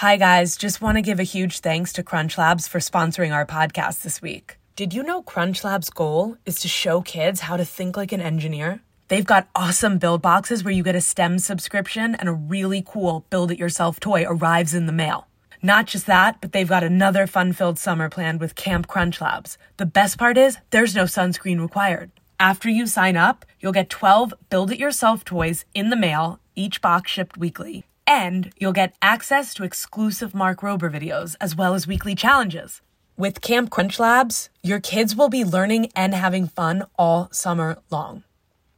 Hi, guys. Just want to give a huge thanks to Crunch Labs for sponsoring our podcast this week. Did you know Crunch Labs' goal is to show kids how to think like an engineer? They've got awesome build boxes where you get a STEM subscription and a really cool build it yourself toy arrives in the mail. Not just that, but they've got another fun filled summer planned with Camp Crunch Labs. The best part is, there's no sunscreen required. After you sign up, you'll get 12 build it yourself toys in the mail, each box shipped weekly. And you'll get access to exclusive Mark Rober videos as well as weekly challenges. With Camp Crunch Labs, your kids will be learning and having fun all summer long.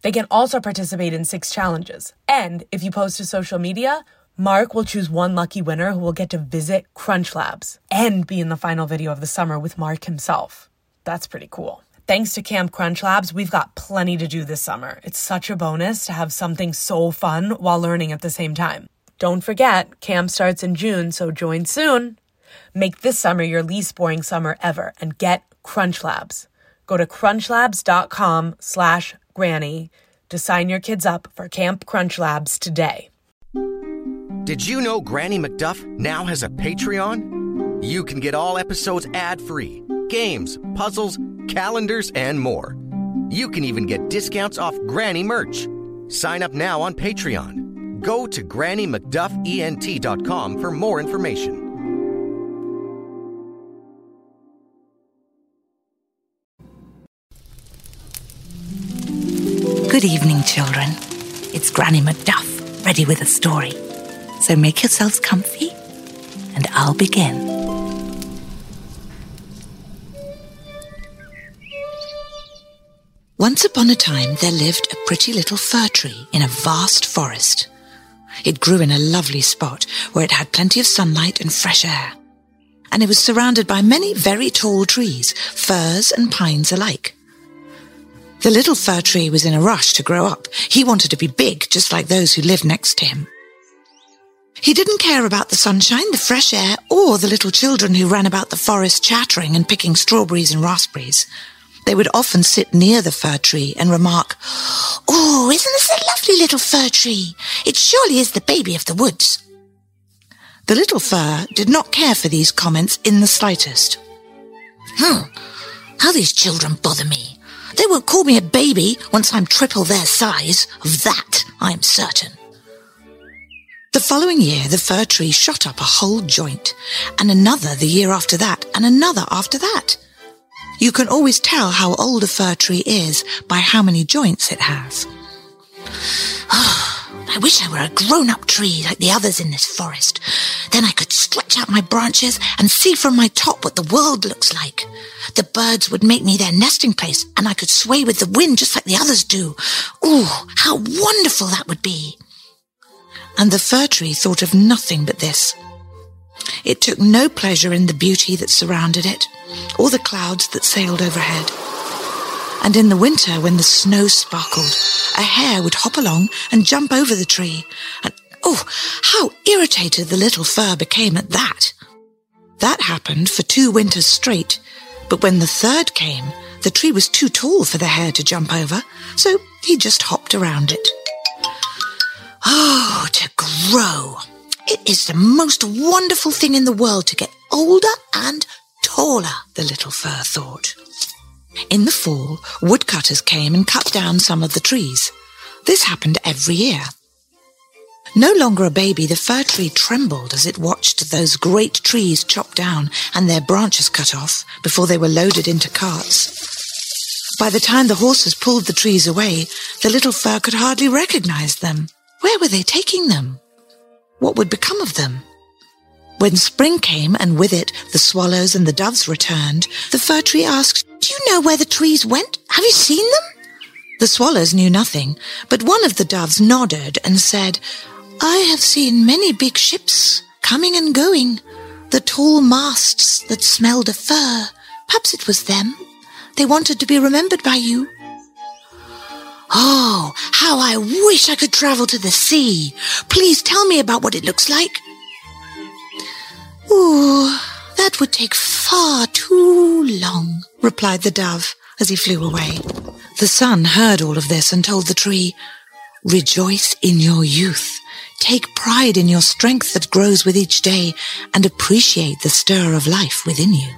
They can also participate in six challenges. And if you post to social media, Mark will choose one lucky winner who will get to visit Crunch Labs and be in the final video of the summer with Mark himself. That's pretty cool. Thanks to Camp Crunch Labs, we've got plenty to do this summer. It's such a bonus to have something so fun while learning at the same time. Don't forget, camp starts in June, so join soon. Make this summer your least boring summer ever and get Crunch Labs. Go to crunchlabs.com slash granny to sign your kids up for Camp Crunch Labs today. Did you know Granny McDuff now has a Patreon? You can get all episodes ad-free, games, puzzles, calendars, and more. You can even get discounts off Granny merch. Sign up now on Patreon. Go to GrannyMcDuffENT.com for more information. Good evening, children. It's Granny McDuff, ready with a story. So make yourselves comfy, and I'll begin. Once upon a time, there lived a pretty little fir tree in a vast forest. It grew in a lovely spot where it had plenty of sunlight and fresh air. And it was surrounded by many very tall trees, firs and pines alike. The little fir tree was in a rush to grow up. He wanted to be big, just like those who lived next to him. He didn't care about the sunshine, the fresh air, or the little children who ran about the forest chattering and picking strawberries and raspberries. They would often sit near the fir tree and remark, Oh, isn't this a lovely little fir tree? It surely is the baby of the woods. The little fir did not care for these comments in the slightest. Hmm, how these children bother me. They won't call me a baby once I'm triple their size. Of that, I'm certain. The following year, the fir tree shot up a whole joint, and another the year after that, and another after that. You can always tell how old a fir tree is by how many joints it has. Ah, I wish I were a grown-up tree like the others in this forest. Then I could stretch out my branches and see from my top what the world looks like. The birds would make me their nesting place and I could sway with the wind just like the others do. Ooh, how wonderful that would be. And the fir tree thought of nothing but this. It took no pleasure in the beauty that surrounded it, or the clouds that sailed overhead. And in the winter, when the snow sparkled, a hare would hop along and jump over the tree. And oh, how irritated the little fir became at that. That happened for two winters straight. But when the third came, the tree was too tall for the hare to jump over, so he just hopped around it. Oh, to grow. It is the most wonderful thing in the world to get older and taller, the little fir thought. In the fall, woodcutters came and cut down some of the trees. This happened every year. No longer a baby, the fir tree trembled as it watched those great trees chopped down and their branches cut off before they were loaded into carts. By the time the horses pulled the trees away, the little fir could hardly recognize them. Where were they taking them? What would become of them? When spring came and with it the swallows and the doves returned, the fir tree asked, Do you know where the trees went? Have you seen them? The swallows knew nothing, but one of the doves nodded and said, I have seen many big ships coming and going, the tall masts that smelled of fir. Perhaps it was them. They wanted to be remembered by you. Oh, how I wish I could travel to the sea. Please tell me about what it looks like. Ooh, that would take far too long, replied the dove as he flew away. The sun heard all of this and told the tree, Rejoice in your youth. Take pride in your strength that grows with each day and appreciate the stir of life within you.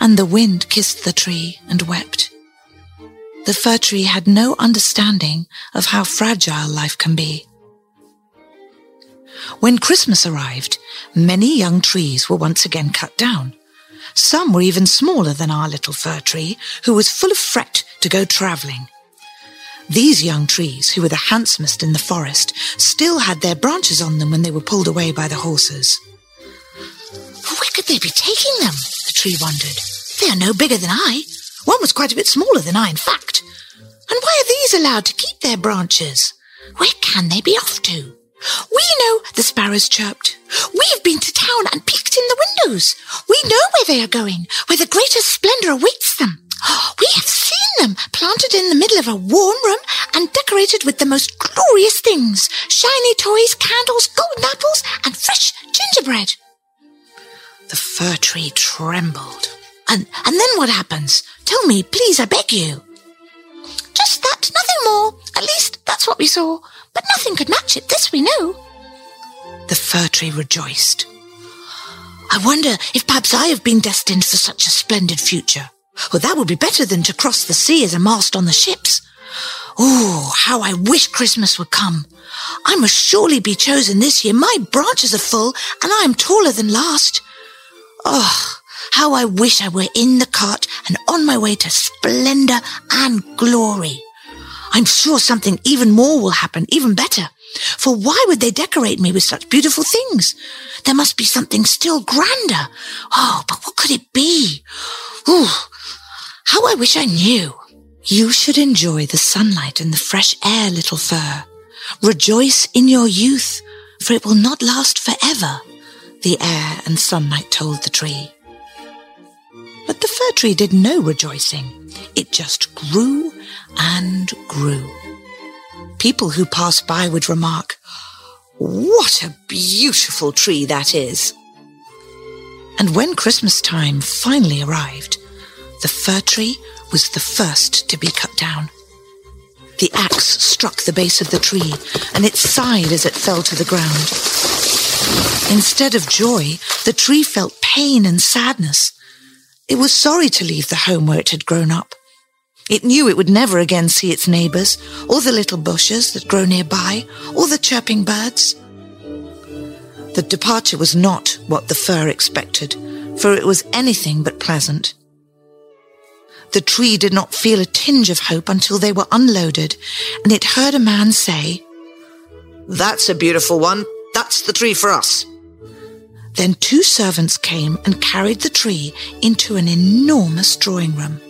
And the wind kissed the tree and wept. The fir tree had no understanding of how fragile life can be. When Christmas arrived, many young trees were once again cut down. Some were even smaller than our little fir tree, who was full of fret to go travelling. These young trees, who were the handsomest in the forest, still had their branches on them when they were pulled away by the horses. Where could they be taking them? The tree wondered. They are no bigger than I. One was quite a bit smaller than I, in fact. And why are these allowed to keep their branches? Where can they be off to? We know, the sparrows chirped. We've been to town and peeked in the windows. We know where they are going, where the greatest splendor awaits them. We have seen them planted in the middle of a warm room and decorated with the most glorious things shiny toys, candles, golden apples, and fresh gingerbread. The fir tree trembled. And, and then what happens? Tell me, please, I beg you. Just that, nothing more. At least that's what we saw. But nothing could match it, this we know. The fir tree rejoiced. I wonder if perhaps I have been destined for such a splendid future. Well, that would be better than to cross the sea as a mast on the ships. Oh, how I wish Christmas would come. I must surely be chosen this year. My branches are full and I am taller than last. Oh, how I wish I were in the cart and on my way to splendor and glory. I'm sure something even more will happen, even better. For why would they decorate me with such beautiful things? There must be something still grander. Oh, but what could it be? Ooh, how I wish I knew. You should enjoy the sunlight and the fresh air, little fir. Rejoice in your youth, for it will not last forever, the air and sunlight told the tree. But the fir tree did no rejoicing. It just grew and grew. People who passed by would remark, What a beautiful tree that is! And when Christmas time finally arrived, the fir tree was the first to be cut down. The axe struck the base of the tree, and it sighed as it fell to the ground. Instead of joy, the tree felt pain and sadness. It was sorry to leave the home where it had grown up. It knew it would never again see its neighbours, or the little bushes that grow nearby, or the chirping birds. The departure was not what the fir expected, for it was anything but pleasant. The tree did not feel a tinge of hope until they were unloaded, and it heard a man say, That's a beautiful one. That's the tree for us. Then two servants came and carried the tree into an enormous drawing room.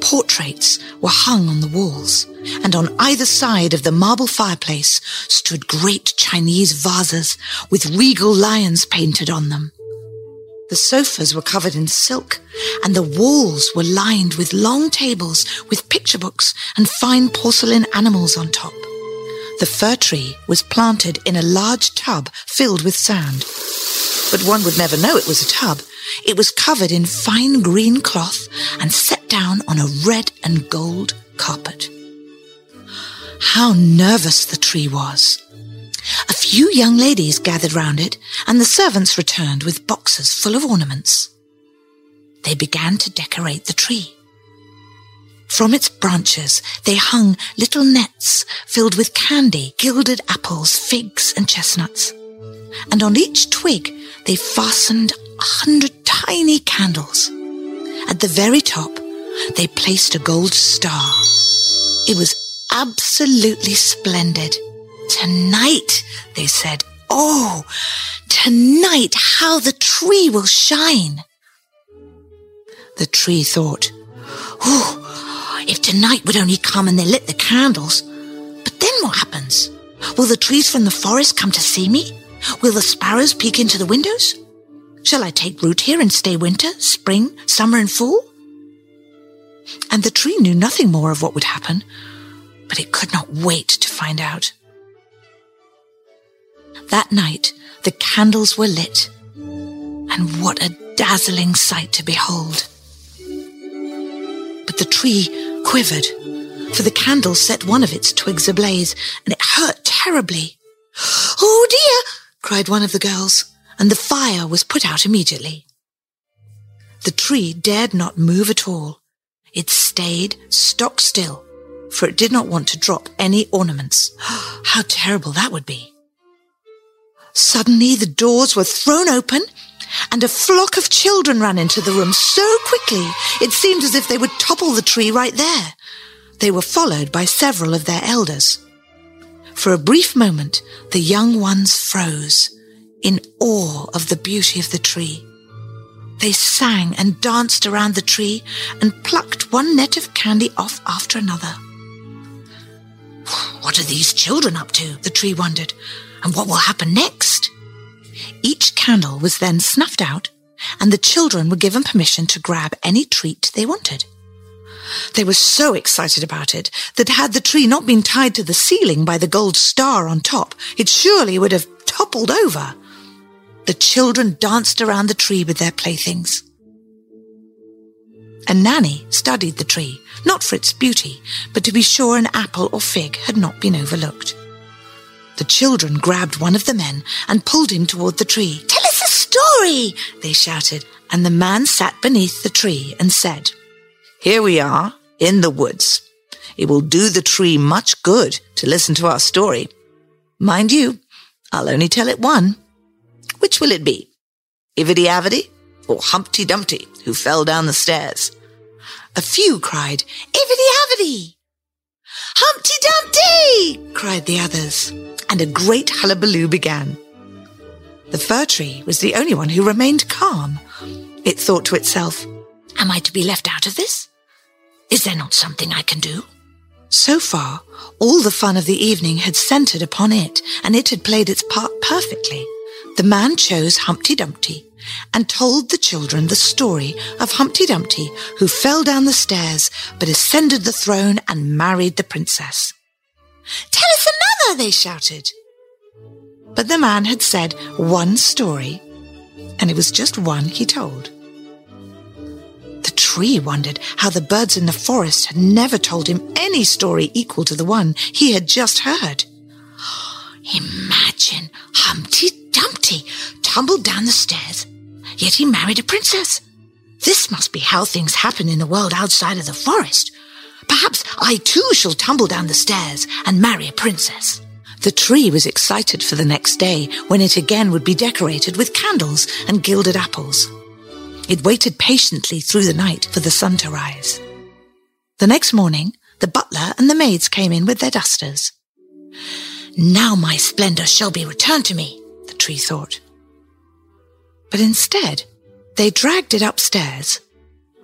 Portraits were hung on the walls, and on either side of the marble fireplace stood great Chinese vases with regal lions painted on them. The sofas were covered in silk, and the walls were lined with long tables with picture books and fine porcelain animals on top. The fir tree was planted in a large tub filled with sand. But one would never know it was a tub. It was covered in fine green cloth and set down on a red and gold carpet. How nervous the tree was. A few young ladies gathered round it, and the servants returned with boxes full of ornaments. They began to decorate the tree. From its branches they hung little nets filled with candy, gilded apples, figs, and chestnuts. And on each twig they fastened a hundred tiny candles. At the very top they placed a gold star. It was absolutely splendid. Tonight, they said, oh, tonight how the tree will shine. The tree thought, oh, if tonight would only come and they lit the candles. But then what happens? Will the trees from the forest come to see me? Will the sparrows peek into the windows? Shall I take root here and stay winter, spring, summer, and fall? And the tree knew nothing more of what would happen, but it could not wait to find out. That night, the candles were lit, and what a dazzling sight to behold. But the tree quivered, for the candle set one of its twigs ablaze, and it hurt terribly. Oh dear, cried one of the girls, and the fire was put out immediately. The tree dared not move at all. It stayed stock still, for it did not want to drop any ornaments. How terrible that would be. Suddenly the doors were thrown open and a flock of children ran into the room so quickly it seemed as if they would topple the tree right there. They were followed by several of their elders. For a brief moment, the young ones froze in awe of the beauty of the tree. They sang and danced around the tree and plucked one net of candy off after another. What are these children up to? The tree wondered. And what will happen next? Each candle was then snuffed out, and the children were given permission to grab any treat they wanted. They were so excited about it that had the tree not been tied to the ceiling by the gold star on top, it surely would have toppled over. The children danced around the tree with their playthings. And Nanny studied the tree, not for its beauty, but to be sure an apple or fig had not been overlooked. The children grabbed one of the men and pulled him toward the tree. Tell us a story, they shouted, and the man sat beneath the tree and said, Here we are, in the woods. It will do the tree much good to listen to our story. Mind you, I'll only tell it one. Which will it be? Ivedy Avedy or Humpty Dumpty, who fell down the stairs? A few cried, Ivedy Avedy! Humpty Dumpty! cried the others, and a great hullabaloo began. The fir tree was the only one who remained calm. It thought to itself, Am I to be left out of this? Is there not something I can do? So far, all the fun of the evening had centered upon it, and it had played its part perfectly. The man chose Humpty Dumpty and told the children the story of Humpty Dumpty who fell down the stairs but ascended the throne and married the princess. Tell us another, they shouted. But the man had said one story, and it was just one he told. The tree wondered how the birds in the forest had never told him any story equal to the one he had just heard. Imagine Humpty Tumbled down the stairs, yet he married a princess. This must be how things happen in the world outside of the forest. Perhaps I too shall tumble down the stairs and marry a princess. The tree was excited for the next day when it again would be decorated with candles and gilded apples. It waited patiently through the night for the sun to rise. The next morning, the butler and the maids came in with their dusters. Now my splendor shall be returned to me, tree thought. But instead, they dragged it upstairs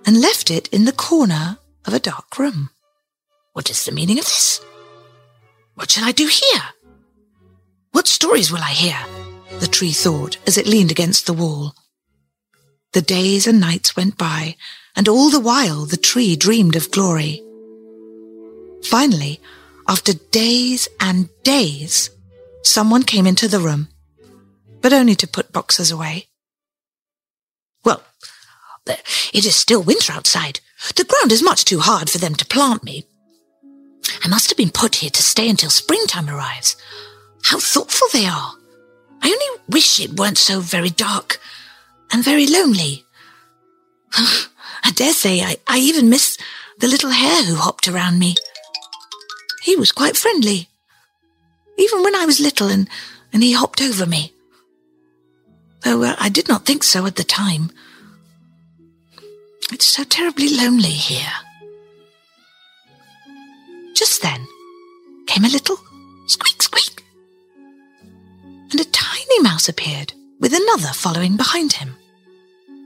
and left it in the corner of a dark room. What is the meaning of this? What shall I do here? What stories will I hear? The tree thought as it leaned against the wall. The days and nights went by, and all the while the tree dreamed of glory. Finally, after days and days, someone came into the room, but only to put boxes away. Well, it is still winter outside. The ground is much too hard for them to plant me. I must have been put here to stay until springtime arrives. How thoughtful they are. I only wish it weren't so very dark and very lonely. I dare say I, I even miss the little hare who hopped around me. He was quite friendly, even when I was little and, and he hopped over me. Though uh, I did not think so at the time. It's so terribly lonely here. Just then came a little squeak squeak, and a tiny mouse appeared with another following behind him.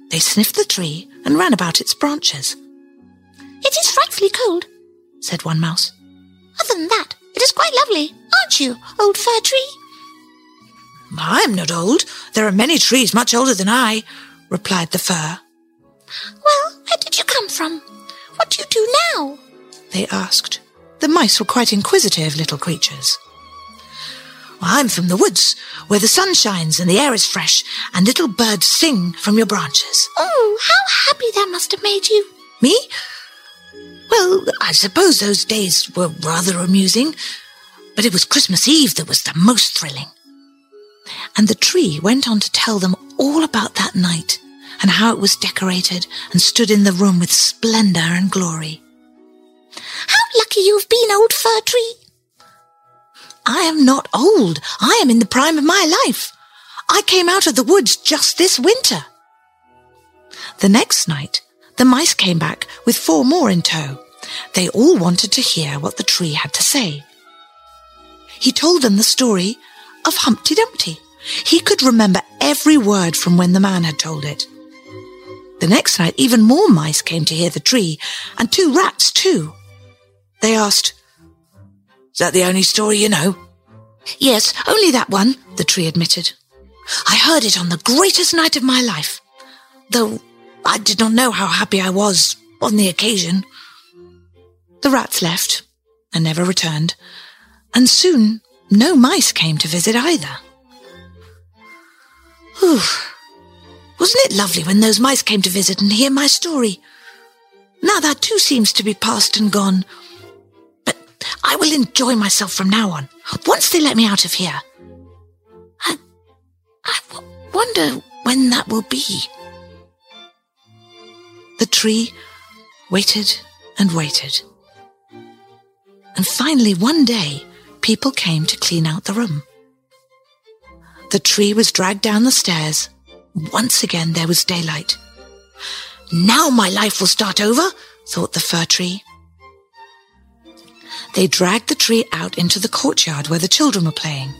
They sniffed the tree and ran about its branches. It is frightfully cold, said one mouse. Other than that, it is quite lovely, aren't you, old fir tree? I'm not old. There are many trees much older than I, replied the fir. Well, where did you come from? What do you do now? They asked. The mice were quite inquisitive little creatures. I'm from the woods, where the sun shines and the air is fresh, and little birds sing from your branches. Oh, how happy that must have made you. Me? Well, I suppose those days were rather amusing, but it was Christmas Eve that was the most thrilling. And the tree went on to tell them all about that night and how it was decorated and stood in the room with splendor and glory. How lucky you have been, old fir tree! I am not old. I am in the prime of my life. I came out of the woods just this winter. The next night, the mice came back with four more in tow. They all wanted to hear what the tree had to say. He told them the story of Humpty Dumpty. He could remember every word from when the man had told it. The next night, even more mice came to hear the tree, and two rats too. They asked, Is that the only story you know? Yes, only that one, the tree admitted. I heard it on the greatest night of my life, though I did not know how happy I was on the occasion. The rats left and never returned, and soon no mice came to visit either. Whew. Wasn't it lovely when those mice came to visit and hear my story? Now that too seems to be past and gone. But I will enjoy myself from now on, once they let me out of here. I, I w- wonder when that will be. The tree waited and waited. And finally, one day, people came to clean out the room. The tree was dragged down the stairs. Once again, there was daylight. Now my life will start over, thought the fir tree. They dragged the tree out into the courtyard where the children were playing.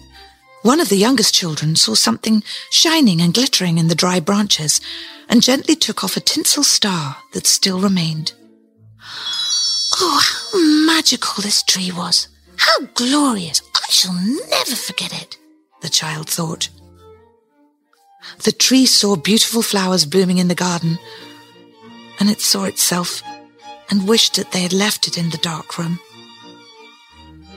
One of the youngest children saw something shining and glittering in the dry branches and gently took off a tinsel star that still remained. Oh, how magical this tree was! How glorious! I shall never forget it, the child thought. The tree saw beautiful flowers blooming in the garden, and it saw itself and wished that they had left it in the dark room.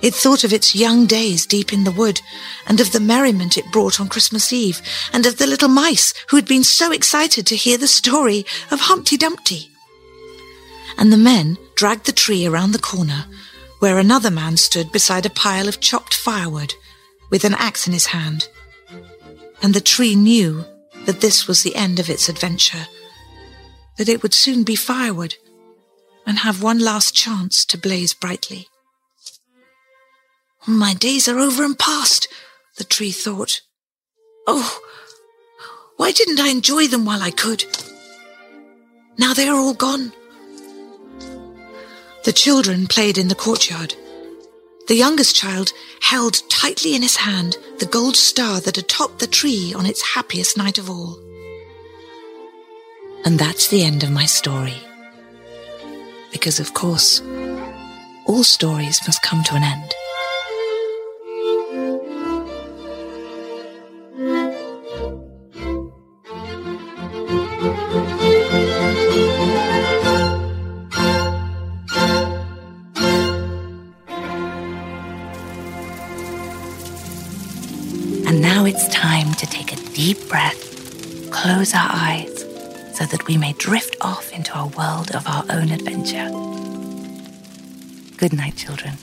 It thought of its young days deep in the wood, and of the merriment it brought on Christmas Eve, and of the little mice who had been so excited to hear the story of Humpty Dumpty. And the men dragged the tree around the corner, where another man stood beside a pile of chopped firewood, with an axe in his hand. And the tree knew that this was the end of its adventure, that it would soon be firewood, and have one last chance to blaze brightly. My days are over and past, the tree thought. Oh, why didn't I enjoy them while I could? Now they are all gone. The children played in the courtyard. The youngest child held tightly in his hand the gold star that had topped the tree on its happiest night of all. And that's the end of my story. Because, of course, all stories must come to an end. Close our eyes, so that we may drift off into a world of our own adventure. Good night, children.